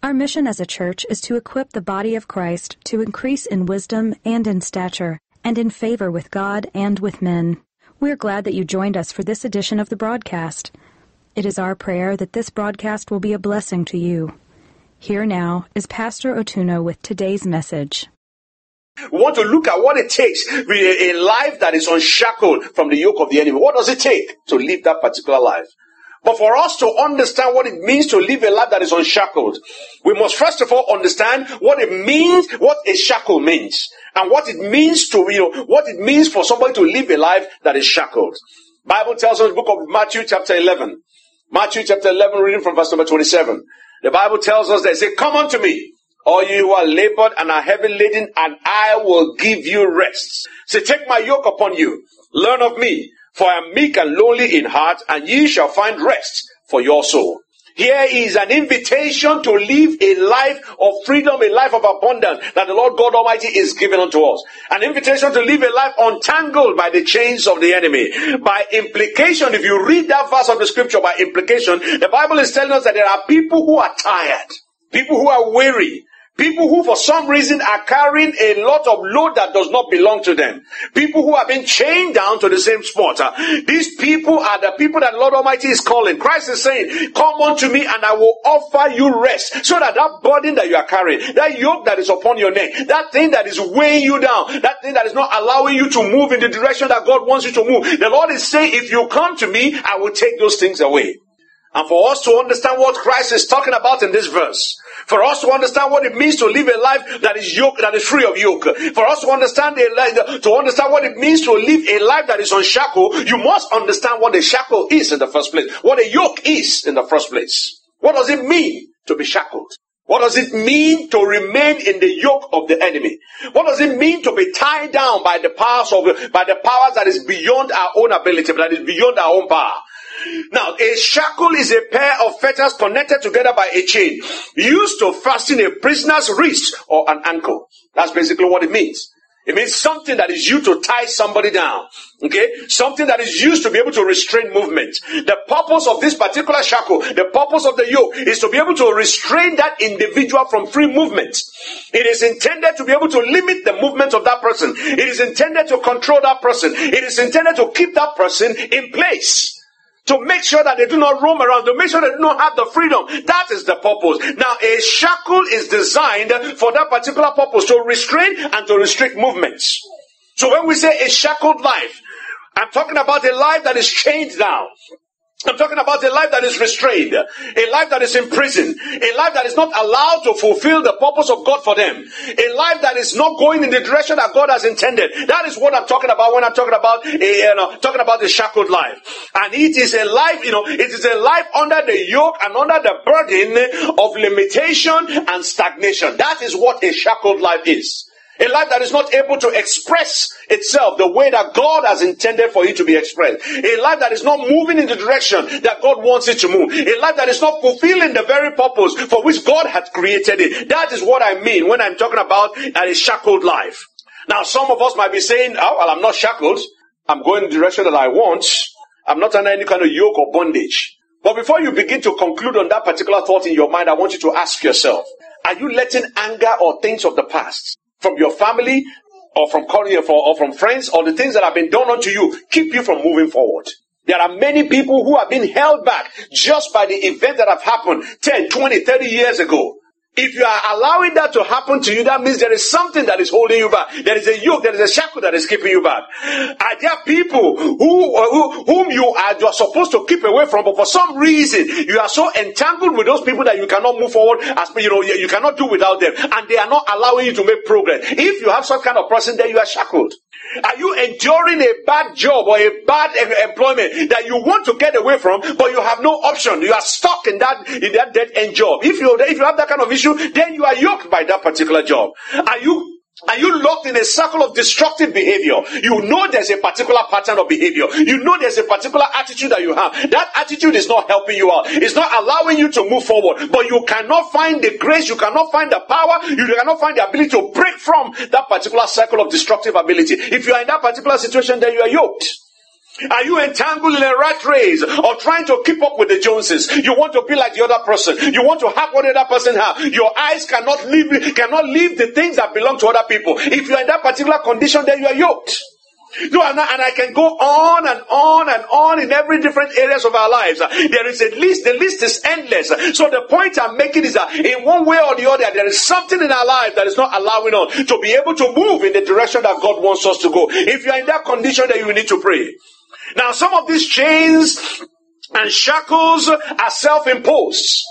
Our mission as a church is to equip the body of Christ to increase in wisdom and in stature, and in favor with God and with men. We're glad that you joined us for this edition of the broadcast. It is our prayer that this broadcast will be a blessing to you. Here now is Pastor Otuno with today's message. We want to look at what it takes a life that is unshackled from the yoke of the enemy. What does it take to live that particular life? But for us to understand what it means to live a life that is unshackled, we must first of all understand what it means, what a shackle means, and what it means to, you know, what it means for somebody to live a life that is shackled. Bible tells us in the book of Matthew chapter 11, Matthew chapter 11 reading from verse number 27. The Bible tells us that say, come unto me, all you who are labored and are heavy laden, and I will give you rest. Say, take my yoke upon you. Learn of me, for I am meek and lowly in heart, and ye shall find rest for your soul. Here is an invitation to live a life of freedom, a life of abundance that the Lord God Almighty is giving unto us. An invitation to live a life untangled by the chains of the enemy. By implication, if you read that verse of the scripture by implication, the Bible is telling us that there are people who are tired, people who are weary, People who for some reason are carrying a lot of load that does not belong to them. People who have been chained down to the same spot. Uh, these people are the people that Lord Almighty is calling. Christ is saying, come unto me and I will offer you rest. So that that burden that you are carrying, that yoke that is upon your neck, that thing that is weighing you down, that thing that is not allowing you to move in the direction that God wants you to move. The Lord is saying, if you come to me, I will take those things away. And for us to understand what Christ is talking about in this verse, for us to understand what it means to live a life that is yoke, that is free of yoke, for us to understand life, to understand what it means to live a life that is unshackled, you must understand what a shackle is in the first place, what a yoke is in the first place. What does it mean to be shackled? What does it mean to remain in the yoke of the enemy? What does it mean to be tied down by the powers of by the powers that is beyond our own ability, but that is beyond our own power? Now, a shackle is a pair of fetters connected together by a chain used to fasten a prisoner's wrist or an ankle. That's basically what it means. It means something that is used to tie somebody down. Okay? Something that is used to be able to restrain movement. The purpose of this particular shackle, the purpose of the yoke is to be able to restrain that individual from free movement. It is intended to be able to limit the movement of that person. It is intended to control that person. It is intended to keep that person in place to make sure that they do not roam around, to make sure they do not have the freedom. That is the purpose. Now, a shackle is designed for that particular purpose to restrain and to restrict movements. So when we say a shackled life, I'm talking about a life that is chained down. I'm talking about a life that is restrained, a life that is imprisoned, a life that is not allowed to fulfill the purpose of God for them, a life that is not going in the direction that God has intended. That is what I'm talking about when I'm talking about a, you know, talking about the shackled life. And it is a life, you know, it is a life under the yoke and under the burden of limitation and stagnation. That is what a shackled life is. A life that is not able to express itself the way that God has intended for it to be expressed. A life that is not moving in the direction that God wants it to move. A life that is not fulfilling the very purpose for which God had created it. That is what I mean when I'm talking about a shackled life. Now, some of us might be saying, oh, well, I'm not shackled. I'm going the direction that I want. I'm not under any kind of yoke or bondage. But before you begin to conclude on that particular thought in your mind, I want you to ask yourself, are you letting anger or things of the past from your family or from or from friends or the things that have been done unto you keep you from moving forward. There are many people who have been held back just by the events that have happened 10, 20, 30 years ago. If you are allowing that to happen to you, that means there is something that is holding you back. There is a yoke, there is a shackle that is keeping you back. Are there people who, uh, who whom you are, you are supposed to keep away from, but for some reason you are so entangled with those people that you cannot move forward as you know you cannot do without them, and they are not allowing you to make progress. If you have such kind of person, then you are shackled. Are you enduring a bad job or a bad employment that you want to get away from, but you have no option? You are stuck in that in that dead end job. If you if you have that kind of issue, then you are yoked by that particular job. Are you are you locked in a circle of destructive behavior? You know there's a particular pattern of behavior. You know there's a particular attitude that you have. That attitude is not helping you out. It's not allowing you to move forward. But you cannot find the grace, you cannot find the power, you cannot find the ability to break from that particular circle of destructive ability. If you are in that particular situation, then you are yoked. Are you entangled in a rat race or trying to keep up with the Joneses? You want to be like the other person. You want to have what the other person have. Your eyes cannot leave, cannot leave the things that belong to other people. If you're in that particular condition, then you are yoked. No, and I, and I can go on and on and on in every different areas of our lives. There is a list, the list is endless. So the point I'm making is that in one way or the other, there is something in our life that is not allowing us to be able to move in the direction that God wants us to go. If you are in that condition, then you need to pray. Now, some of these chains and shackles are self-imposed.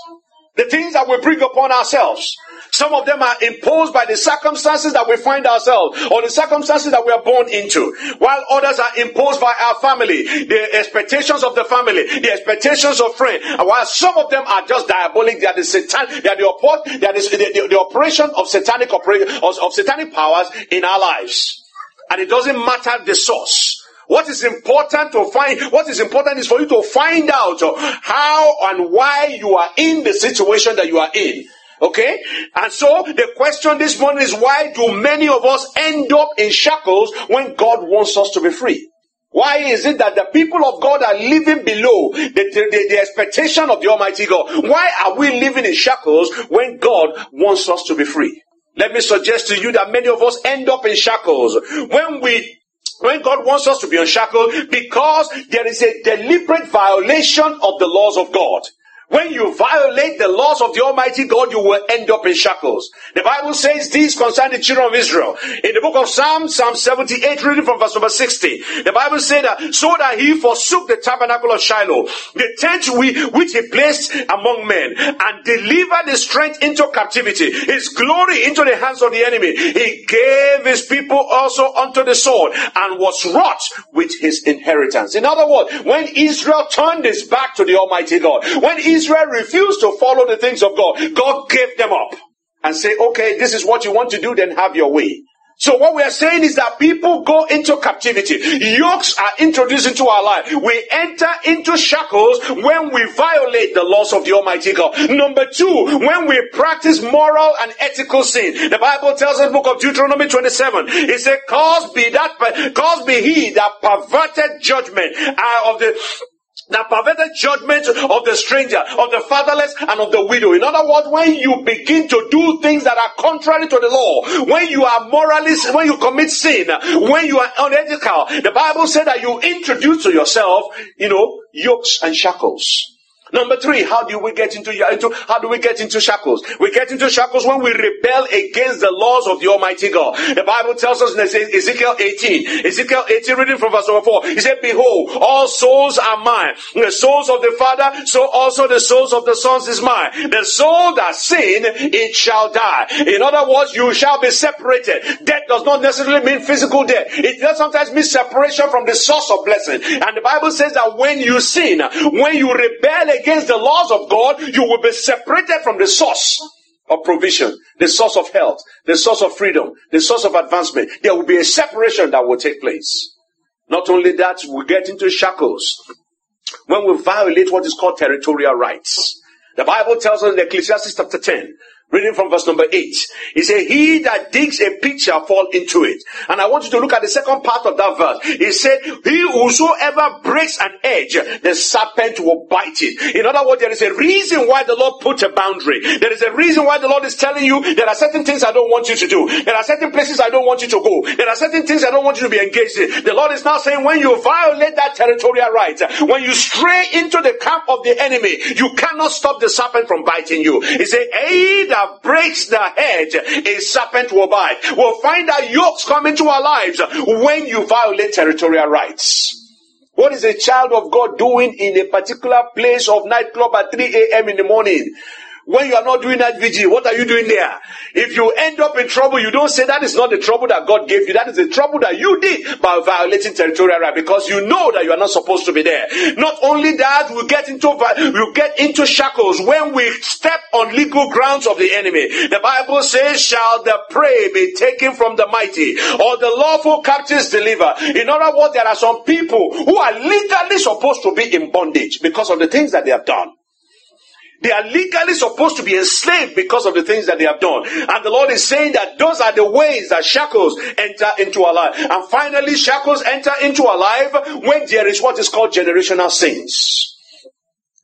The things that we bring upon ourselves. Some of them are imposed by the circumstances that we find ourselves or the circumstances that we are born into, while others are imposed by our family, the expectations of the family, the expectations of friends. While some of them are just diabolic, they are the satan, they are the, opport, they are the, the, the, operation of satanic operation of, of satanic powers in our lives, and it doesn't matter the source. What is important to find, what is important is for you to find out uh, how and why you are in the situation that you are in. Okay? And so the question this morning is why do many of us end up in shackles when God wants us to be free? Why is it that the people of God are living below the, the, the, expectation of the Almighty God? Why are we living in shackles when God wants us to be free? Let me suggest to you that many of us end up in shackles when we when God wants us to be unshackled because there is a deliberate violation of the laws of God. When you violate the laws of the Almighty God, you will end up in shackles. The Bible says this concerning the children of Israel. In the book of Psalms, Psalm 78, reading from verse number 60, the Bible said that, so that he forsook the tabernacle of Shiloh, the tent we, which he placed among men, and delivered the strength into captivity, his glory into the hands of the enemy. He gave his people also unto the sword, and was wrought with his inheritance. In other words, when Israel turned his back to the Almighty God, when Israel Israel refused to follow the things of God, God gave them up and say, okay, this is what you want to do, then have your way. So what we are saying is that people go into captivity. Yokes are introduced into our life. We enter into shackles when we violate the laws of the Almighty God. Number two, when we practice moral and ethical sin. The Bible tells us in the book of Deuteronomy 27, it says, cause be that, cause be he that perverted judgment uh, of the the perverted judgment of the stranger, of the fatherless, and of the widow. In other words, when you begin to do things that are contrary to the law, when you are moralist, when you commit sin, when you are unethical, the Bible said that you introduce to yourself, you know, yokes and shackles. Number three, how do we get into, into, how do we get into shackles? We get into shackles when we rebel against the laws of the Almighty God. The Bible tells us in Ezekiel 18, Ezekiel 18 reading from verse number 4, he said, Behold, all souls are mine. The souls of the Father, so also the souls of the sons is mine. The soul that sin, it shall die. In other words, you shall be separated. Death does not necessarily mean physical death. It does sometimes mean separation from the source of blessing. And the Bible says that when you sin, when you rebel against the laws of God, you will be separated from the source of provision, the source of health, the source of freedom, the source of advancement. There will be a separation that will take place. Not only that, we get into shackles when we violate what is called territorial rights. The Bible tells us in Ecclesiastes chapter 10, Reading from verse number 8. He said, He that digs a pit shall fall into it. And I want you to look at the second part of that verse. He said, He whosoever breaks an edge, the serpent will bite it. In other words, there is a reason why the Lord put a boundary. There is a reason why the Lord is telling you there are certain things I don't want you to do. There are certain places I don't want you to go. There are certain things I don't want you to be engaged in. The Lord is now saying when you violate that territorial right, when you stray into the camp of the enemy, you cannot stop the serpent from biting you. He said, Hey, that breaks the hedge, a serpent will bite. We'll find that yokes come into our lives when you violate territorial rights. What is a child of God doing in a particular place of nightclub at 3 a.m. in the morning? When you are not doing that vigil, what are you doing there? If you end up in trouble, you don't say that is not the trouble that God gave you. That is the trouble that you did by violating territorial right because you know that you are not supposed to be there. Not only that, we get into we get into shackles when we step on legal grounds of the enemy. The Bible says, "Shall the prey be taken from the mighty, or the lawful captives deliver?" In other words, there are some people who are legally supposed to be in bondage because of the things that they have done. They are legally supposed to be enslaved because of the things that they have done. And the Lord is saying that those are the ways that shackles enter into our life. And finally, shackles enter into our life when there is what is called generational sins.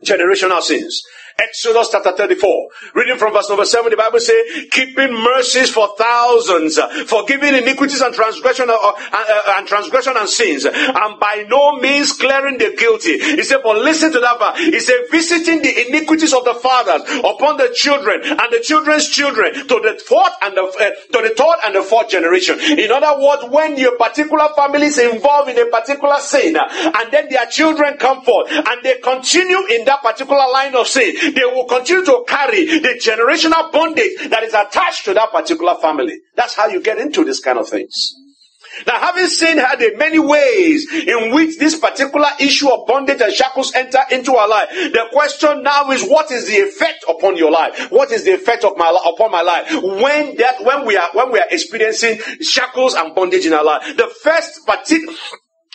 Generational sins. Exodus chapter 34. Reading from verse number 7, the Bible says, keeping mercies for thousands, forgiving iniquities and transgression uh, uh, uh, and transgression and sins, and by no means clearing the guilty. He said, but listen to that. He said, visiting the iniquities of the fathers upon the children and the children's children to the fourth and the uh, to the third and the fourth generation. In other words, when your particular family is involved in a particular sin, and then their children come forth and they continue in that particular line of sin, they will continue to carry the generational bondage that is attached to that particular family. That's how you get into this kind of things. Now, having seen how the many ways in which this particular issue of bondage and shackles enter into our life, the question now is what is the effect upon your life? What is the effect of my upon my life when that when we are when we are experiencing shackles and bondage in our life? The first particular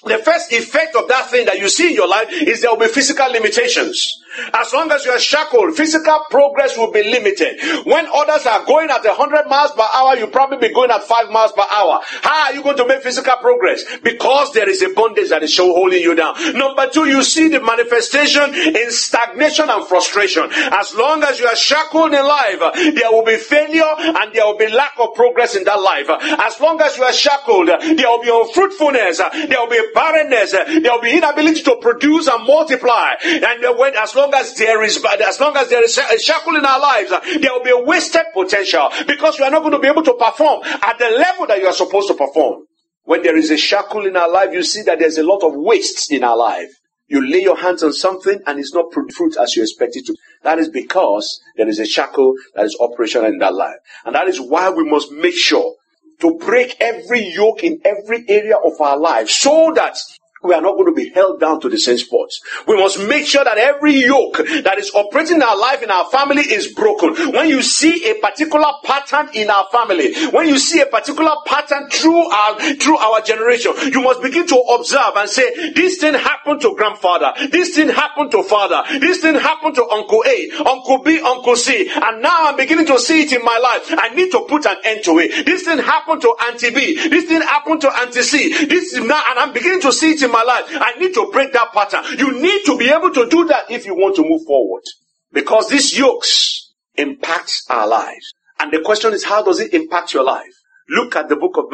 the first effect of that thing that you see in your life is there will be physical limitations. As long as you are shackled, physical progress will be limited. When others are going at 100 miles per hour, you probably be going at 5 miles per hour. How are you going to make physical progress? Because there is a bondage that is so holding you down. Number two, you see the manifestation in stagnation and frustration. As long as you are shackled in life, there will be failure and there will be lack of progress in that life. As long as you are shackled, there will be unfruitfulness, there will be barrenness, there will be inability to produce and multiply. And when, as long as there is, as long as there is a shackle in our lives, there will be a wasted potential because you are not going to be able to perform at the level that you are supposed to perform. When there is a shackle in our life, you see that there's a lot of waste in our life. You lay your hands on something and it's not produce fruit as you expect it to. That is because there is a shackle that is operational in that life. And that is why we must make sure to break every yoke in every area of our life so that we are not going to be held down to the same spots. We must make sure that every yoke that is operating in our life, in our family, is broken. When you see a particular pattern in our family, when you see a particular pattern through our through our generation, you must begin to observe and say, "This thing happened to grandfather. This thing happened to father. This thing happened to Uncle A, Uncle B, Uncle C, and now I'm beginning to see it in my life. I need to put an end to it. This thing happened to Auntie B. This thing happened to Auntie C. This is now, and I'm beginning to see it in my life. I need to break that pattern. You need to be able to do that if you want to move forward. Because these yokes impact our lives. And the question is, how does it impact your life? Look at the book of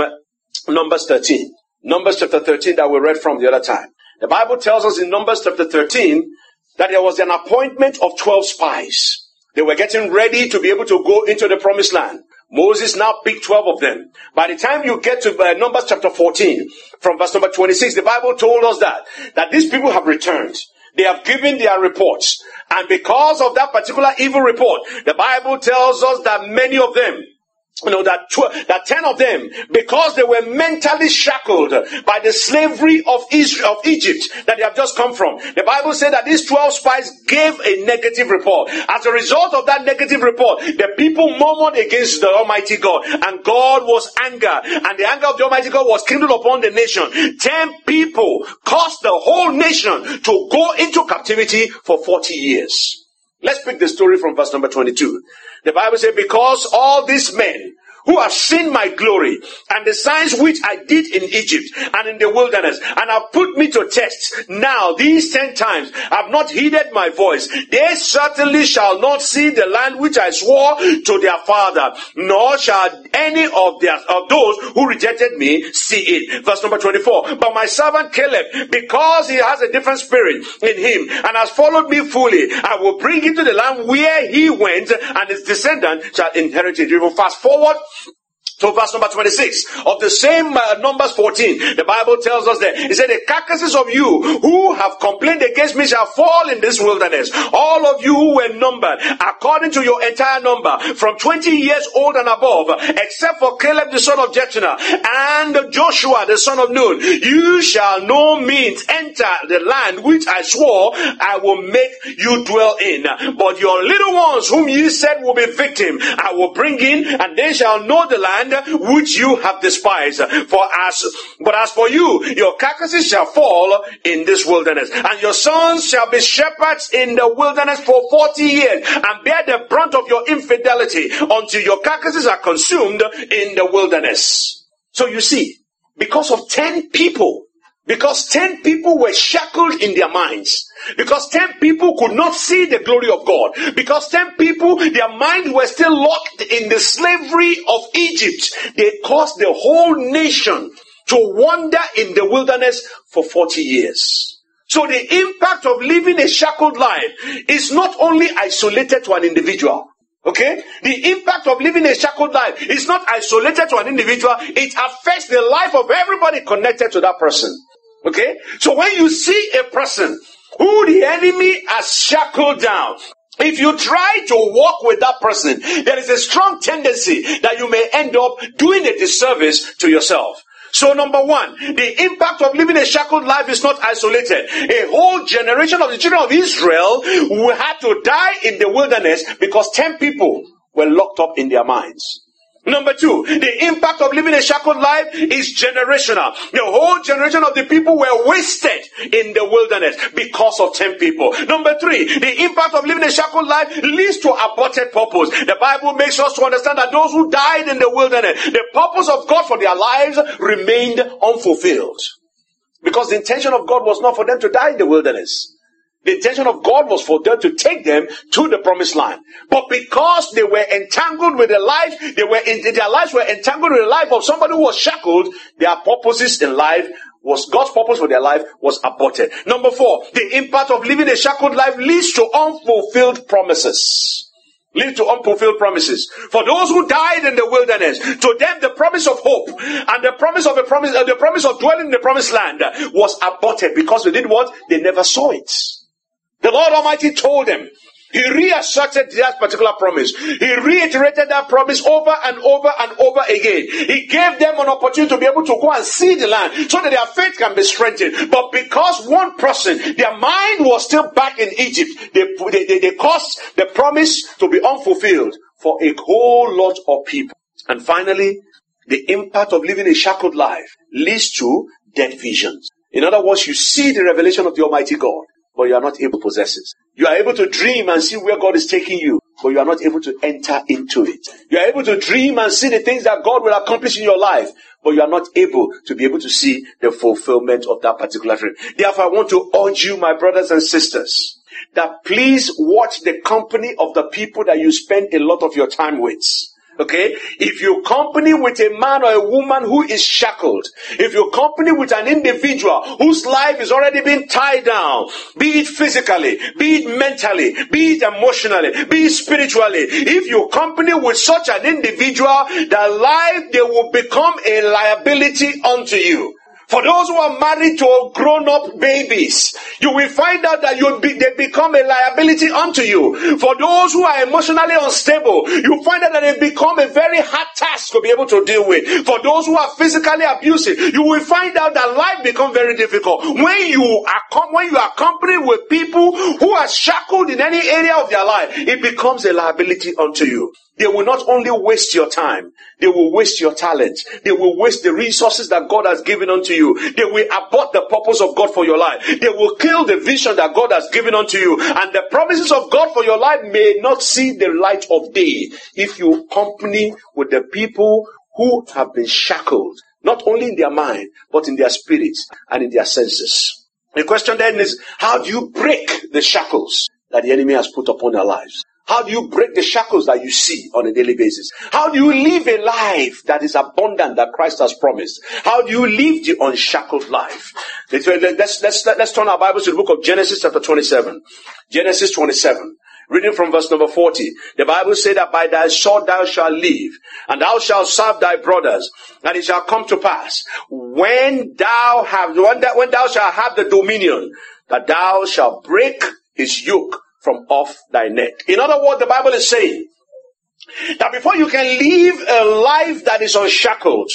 Numbers 13. Numbers chapter 13 that we read from the other time. The Bible tells us in Numbers chapter 13 that there was an appointment of 12 spies. They were getting ready to be able to go into the promised land. Moses now picked 12 of them. By the time you get to uh, Numbers chapter 14, from verse number 26, the Bible told us that, that these people have returned. They have given their reports. And because of that particular evil report, the Bible tells us that many of them you know that tw- that 10 of them because they were mentally shackled by the slavery of Israel of Egypt that they have just come from. The bible said that these 12 spies gave a negative report. As a result of that negative report the people murmured against the almighty god and god was anger and the anger of the almighty god was kindled upon the nation. 10 people caused the whole nation to go into captivity for 40 years. Let's pick the story from verse number 22 the Bible says, because all these men who have seen my glory and the signs which I did in Egypt and in the wilderness and have put me to test. Now these ten times have not heeded my voice. They certainly shall not see the land which I swore to their father, nor shall any of their of those who rejected me see it. Verse number 24. But my servant Caleb, because he has a different spirit in him and has followed me fully, I will bring him to the land where he went and his descendant shall inherit it. We will fast forward to verse number 26 of the same uh, Numbers 14, the Bible tells us that, it said, the carcasses of you who have complained against me shall fall in this wilderness. All of you who were numbered according to your entire number from 20 years old and above, except for Caleb the son of Jephunneh and Joshua the son of Nun, you shall no means enter the land which I swore I will make you dwell in. But your little ones whom you said will be victim, I will bring in and they shall know the land which you have despised. For as, but as for you, your carcasses shall fall in this wilderness and your sons shall be shepherds in the wilderness for 40 years and bear the brunt of your infidelity until your carcasses are consumed in the wilderness. So you see, because of 10 people, because 10 people were shackled in their minds. Because 10 people could not see the glory of God. Because 10 people, their minds were still locked in the slavery of Egypt. They caused the whole nation to wander in the wilderness for 40 years. So the impact of living a shackled life is not only isolated to an individual. Okay? The impact of living a shackled life is not isolated to an individual. It affects the life of everybody connected to that person. Okay? So when you see a person who the enemy has shackled down, if you try to walk with that person, there is a strong tendency that you may end up doing a disservice to yourself. So number one, the impact of living a shackled life is not isolated. A whole generation of the children of Israel who had to die in the wilderness because 10 people were locked up in their minds. Number two, the impact of living a shackled life is generational. The whole generation of the people were wasted in the wilderness because of 10 people. Number three, the impact of living a shackled life leads to aborted purpose. The Bible makes us to understand that those who died in the wilderness, the purpose of God for their lives remained unfulfilled. Because the intention of God was not for them to die in the wilderness. The intention of God was for them to take them to the promised land. But because they were entangled with the life, they were in, their lives were entangled with the life of somebody who was shackled, their purposes in life was God's purpose for their life was aborted. Number four, the impact of living a shackled life leads to unfulfilled promises lead to unfulfilled promises. For those who died in the wilderness, to them the promise of hope and the promise of a promise, uh, the promise of dwelling in the promised land was aborted because they did what? They never saw it. The Lord Almighty told them, he reasserted that particular promise. He reiterated that promise over and over and over again. He gave them an opportunity to be able to go and see the land so that their faith can be strengthened. But because one person, their mind was still back in Egypt, they, they, they, they caused the promise to be unfulfilled for a whole lot of people. And finally, the impact of living a shackled life leads to dead visions. In other words, you see the revelation of the Almighty God but you are not able to possess it. You are able to dream and see where God is taking you, but you are not able to enter into it. You are able to dream and see the things that God will accomplish in your life, but you are not able to be able to see the fulfillment of that particular dream. Therefore, I want to urge you, my brothers and sisters, that please watch the company of the people that you spend a lot of your time with. Okay? If you company with a man or a woman who is shackled, if you company with an individual whose life is already been tied down, be it physically, be it mentally, be it emotionally, be it spiritually, if you company with such an individual, their life, they will become a liability unto you. For those who are married to grown up babies, you will find out that you be, they become a liability unto you. For those who are emotionally unstable, you find out that they become a very hard task to be able to deal with. For those who are physically abusive, you will find out that life becomes very difficult. When you are when you are accompanied with people who are shackled in any area of their life, it becomes a liability unto you. They will not only waste your time, they will waste your talent. They will waste the resources that God has given unto you. They will abort the purpose of God for your life. They will kill the vision that God has given unto you. And the promises of God for your life may not see the light of day if you company with the people who have been shackled, not only in their mind, but in their spirits and in their senses. The question then is, how do you break the shackles that the enemy has put upon our lives? How do you break the shackles that you see on a daily basis? How do you live a life that is abundant that Christ has promised? How do you live the unshackled life? Let's, let's, let's, let's turn our Bibles to the book of Genesis chapter 27. Genesis 27. Reading from verse number 40. The Bible said that by thy sword thou shalt live, and thou shalt serve thy brothers, and it shall come to pass when thou have when, thou, when thou shalt have the dominion, that thou shalt break his yoke from off thy neck. In other words, the Bible is saying that before you can live a life that is unshackled,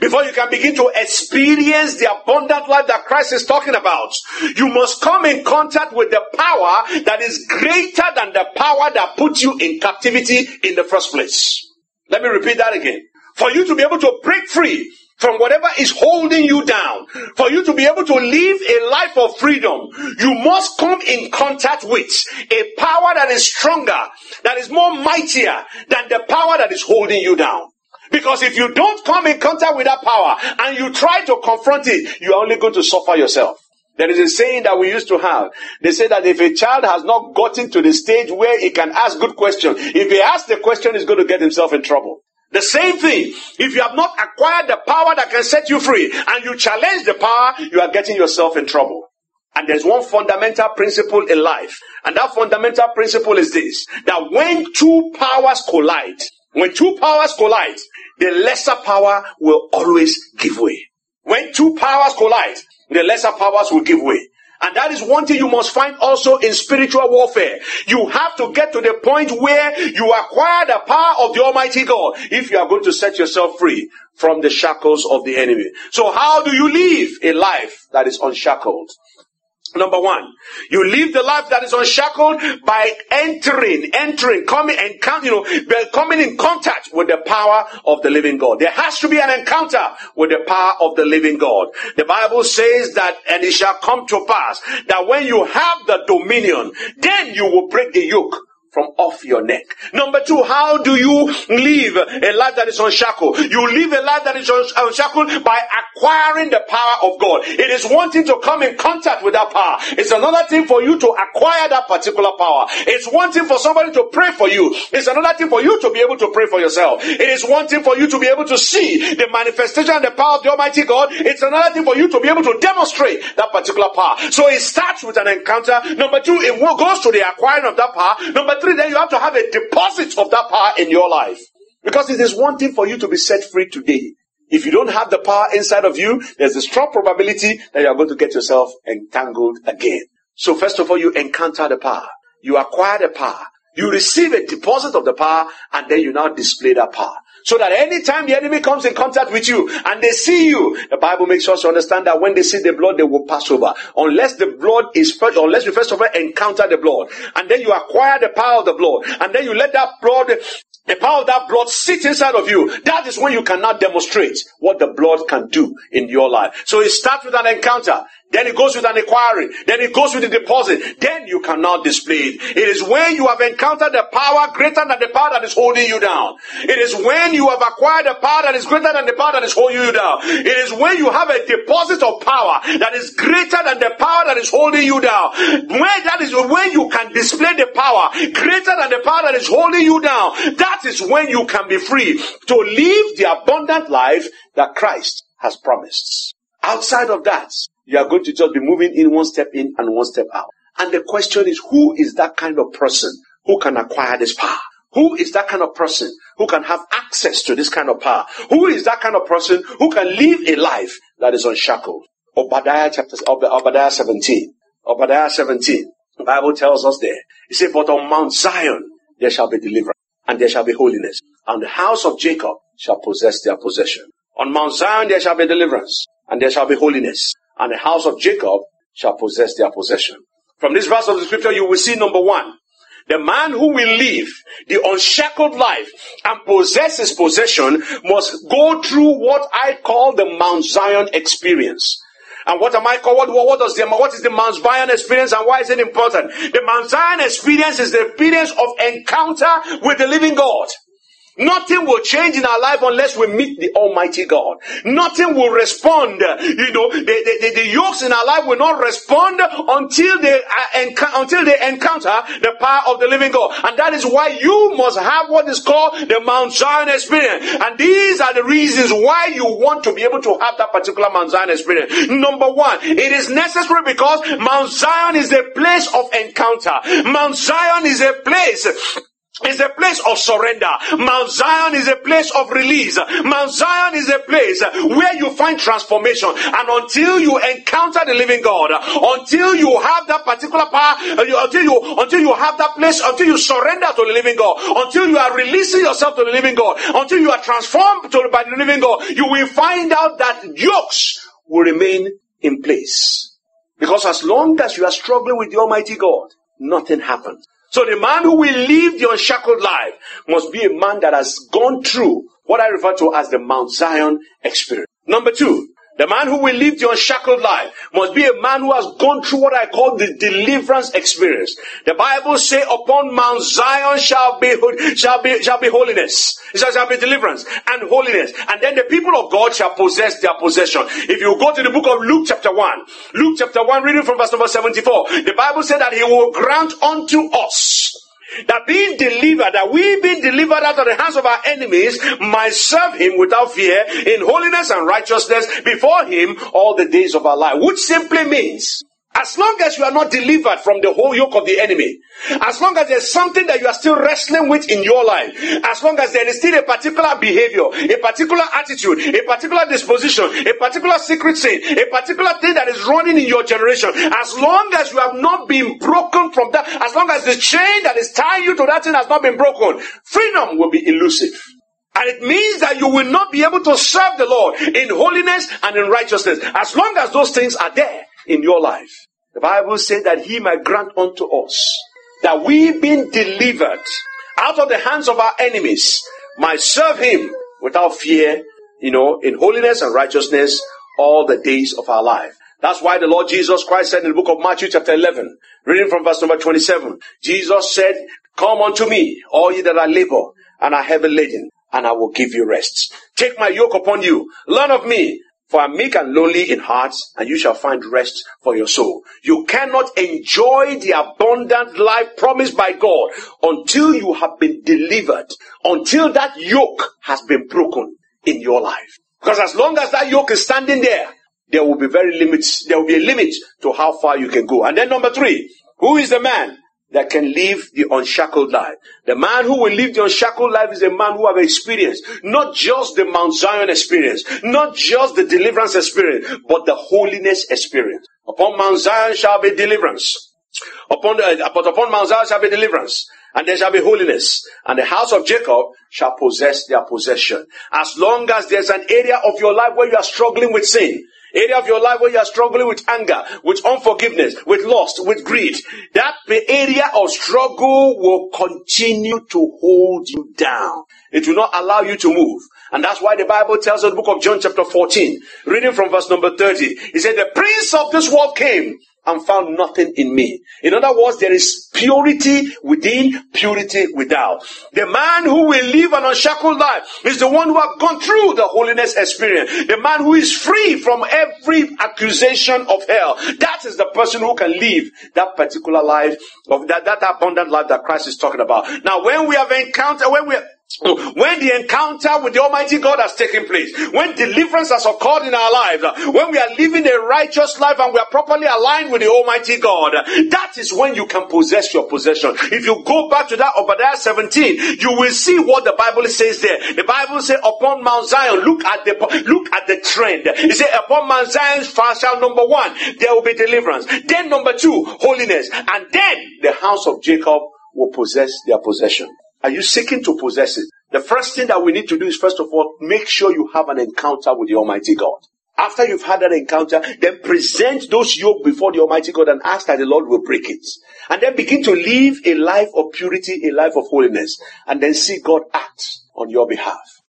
before you can begin to experience the abundant life that Christ is talking about, you must come in contact with the power that is greater than the power that put you in captivity in the first place. Let me repeat that again. For you to be able to break free from whatever is holding you down, for you to be able to live a life of freedom, you must come in contact with a power that is stronger, that is more mightier than the power that is holding you down. Because if you don't come in contact with that power and you try to confront it, you are only going to suffer yourself. There is a saying that we used to have. They say that if a child has not gotten to the stage where he can ask good questions, if he asks the question, he's going to get himself in trouble. The same thing. If you have not acquired the power that can set you free and you challenge the power, you are getting yourself in trouble. And there's one fundamental principle in life. And that fundamental principle is this, that when two powers collide, when two powers collide, the lesser power will always give way. When two powers collide, the lesser powers will give way. And that is one thing you must find also in spiritual warfare. You have to get to the point where you acquire the power of the Almighty God if you are going to set yourself free from the shackles of the enemy. So how do you live a life that is unshackled? Number one, you live the life that is unshackled by entering, entering, coming and you know, coming in contact with the power of the living God. There has to be an encounter with the power of the living God. The Bible says that, and it shall come to pass that when you have the dominion, then you will break the yoke from off your neck. Number two, how do you live a life that is unshackled? You live a life that is unshackled by acquiring the power of God. It is one thing to come in contact with that power. It's another thing for you to acquire that particular power. It's one thing for somebody to pray for you. It's another thing for you to be able to pray for yourself. It is one thing for you to be able to see the manifestation and the power of the Almighty God. It's another thing for you to be able to demonstrate that particular power. So it starts with an encounter. Number two, it goes to the acquiring of that power. Number three, then you have to have a deposit of that power in your life. Because it is one thing for you to be set free today. If you don't have the power inside of you, there's a strong probability that you are going to get yourself entangled again. So first of all, you encounter the power. You acquire the power. You receive a deposit of the power and then you now display that power. So that anytime the enemy comes in contact with you and they see you, the Bible makes us understand that when they see the blood, they will pass over. Unless the blood is first, unless you first of all encounter the blood, and then you acquire the power of the blood, and then you let that blood the power of that blood sit inside of you. That is when you cannot demonstrate what the blood can do in your life. So it starts with an encounter. Then it goes with an inquiry. Then it goes with the deposit. Then you cannot display it. It is when you have encountered the power greater than the power that is holding you down. It is when you have acquired the power that is greater than the power that is holding you down. It is when you have a deposit of power that is greater than the power that is holding you down. When that is when you can display the power greater than the power that is holding you down. That is when you can be free to live the abundant life that Christ has promised. Outside of that, you are going to just be moving in one step in and one step out. And the question is, who is that kind of person who can acquire this power? Who is that kind of person who can have access to this kind of power? Who is that kind of person who can live a life that is unshackled? Obadiah chapter, Obadiah 17. Obadiah 17. The Bible tells us there. It says, but on Mount Zion there shall be deliverance and there shall be holiness and the house of Jacob shall possess their possession. On Mount Zion there shall be deliverance and there shall be holiness and the house of Jacob shall possess their possession. From this verse of the scripture, you will see number one, the man who will live the unshackled life and possess his possession must go through what I call the Mount Zion experience. And what am I called? what, what does the what is the Mount Zion experience and why is it important? The Mount Zion experience is the experience of encounter with the living God. Nothing will change in our life unless we meet the Almighty God. Nothing will respond. You know, the, the, the, yokes in our life will not respond until they uh, enc- until they encounter the power of the living God. And that is why you must have what is called the Mount Zion experience. And these are the reasons why you want to be able to have that particular Mount Zion experience. Number one, it is necessary because Mount Zion is a place of encounter. Mount Zion is a place is a place of surrender. Mount Zion is a place of release. Mount Zion is a place where you find transformation. And until you encounter the living God, until you have that particular power, uh, until you, until you have that place, until you surrender to the living God, until you are releasing yourself to the living God, until you are transformed to, by the living God, you will find out that yokes will remain in place. Because as long as you are struggling with the Almighty God, nothing happens. So the man who will live the unshackled life must be a man that has gone through what I refer to as the Mount Zion experience. Number two, the man who will live the unshackled life must be a man who has gone through what I call the deliverance experience. The Bible say upon Mount Zion shall be, shall be, shall be holiness. It shall be deliverance and holiness. And then the people of God shall possess their possession. If you go to the book of Luke chapter 1, Luke chapter 1 reading from verse number 74, the Bible said that he will grant unto us that being delivered, that we being delivered out of the hands of our enemies might serve him without fear in holiness and righteousness before him all the days of our life. Which simply means as long as you are not delivered from the whole yoke of the enemy, as long as there's something that you are still wrestling with in your life, as long as there is still a particular behavior, a particular attitude, a particular disposition, a particular secret sin, a particular thing that is running in your generation, as long as you have not been broken from that, as long as the chain that is tying you to that thing has not been broken, freedom will be elusive. And it means that you will not be able to serve the Lord in holiness and in righteousness as long as those things are there in your life. The Bible said that he might grant unto us that we being delivered out of the hands of our enemies might serve him without fear, you know, in holiness and righteousness all the days of our life. That's why the Lord Jesus Christ said in the book of Matthew chapter 11, reading from verse number 27, Jesus said, come unto me, all ye that are labor and are heavy laden, and I will give you rest. Take my yoke upon you. Learn of me, for I'm meek and lowly in heart, and you shall find rest for your soul. You cannot enjoy the abundant life promised by God until you have been delivered, until that yoke has been broken in your life. Because as long as that yoke is standing there, there will be very limits, there will be a limit to how far you can go. And then number three, who is the man that can live the unshackled life. The man who will live the unshackled life is a man who have experienced not just the Mount Zion experience, not just the deliverance experience, but the holiness experience. Upon Mount Zion shall be deliverance. Upon the, but upon Mount Zion shall be deliverance, and there shall be holiness, and the house of Jacob shall possess their possession. As long as there's an area of your life where you are struggling with sin, area of your life where you are struggling with anger, with unforgiveness, with lust, with greed, that area of struggle will continue to hold you down. It will not allow you to move. And that's why the Bible tells us the book of John chapter 14, reading from verse number 30. He said, the prince of this world came and found nothing in me. In other words, there is purity within, purity without. The man who will live an unshackled life is the one who has gone through the holiness experience. The man who is free from every accusation of hell. That is the person who can live that particular life of that, that abundant life that Christ is talking about. Now, when we have encountered, when we when the encounter with the Almighty God has taken place, when deliverance has occurred in our lives, uh, when we are living a righteous life and we are properly aligned with the Almighty God, uh, that is when you can possess your possession. If you go back to that Obadiah 17, you will see what the Bible says there. The Bible says, upon Mount Zion, look at the, look at the trend. It says, upon Mount Zion's Zion shall number one, there will be deliverance. Then number two, holiness. And then the house of Jacob will possess their possession. Are you seeking to possess it? The first thing that we need to do is first of all, make sure you have an encounter with the Almighty God. After you've had that encounter, then present those yoke before the Almighty God and ask that the Lord will break it. And then begin to live a life of purity, a life of holiness, and then see God act on your behalf.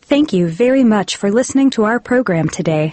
Thank you very much for listening to our program today.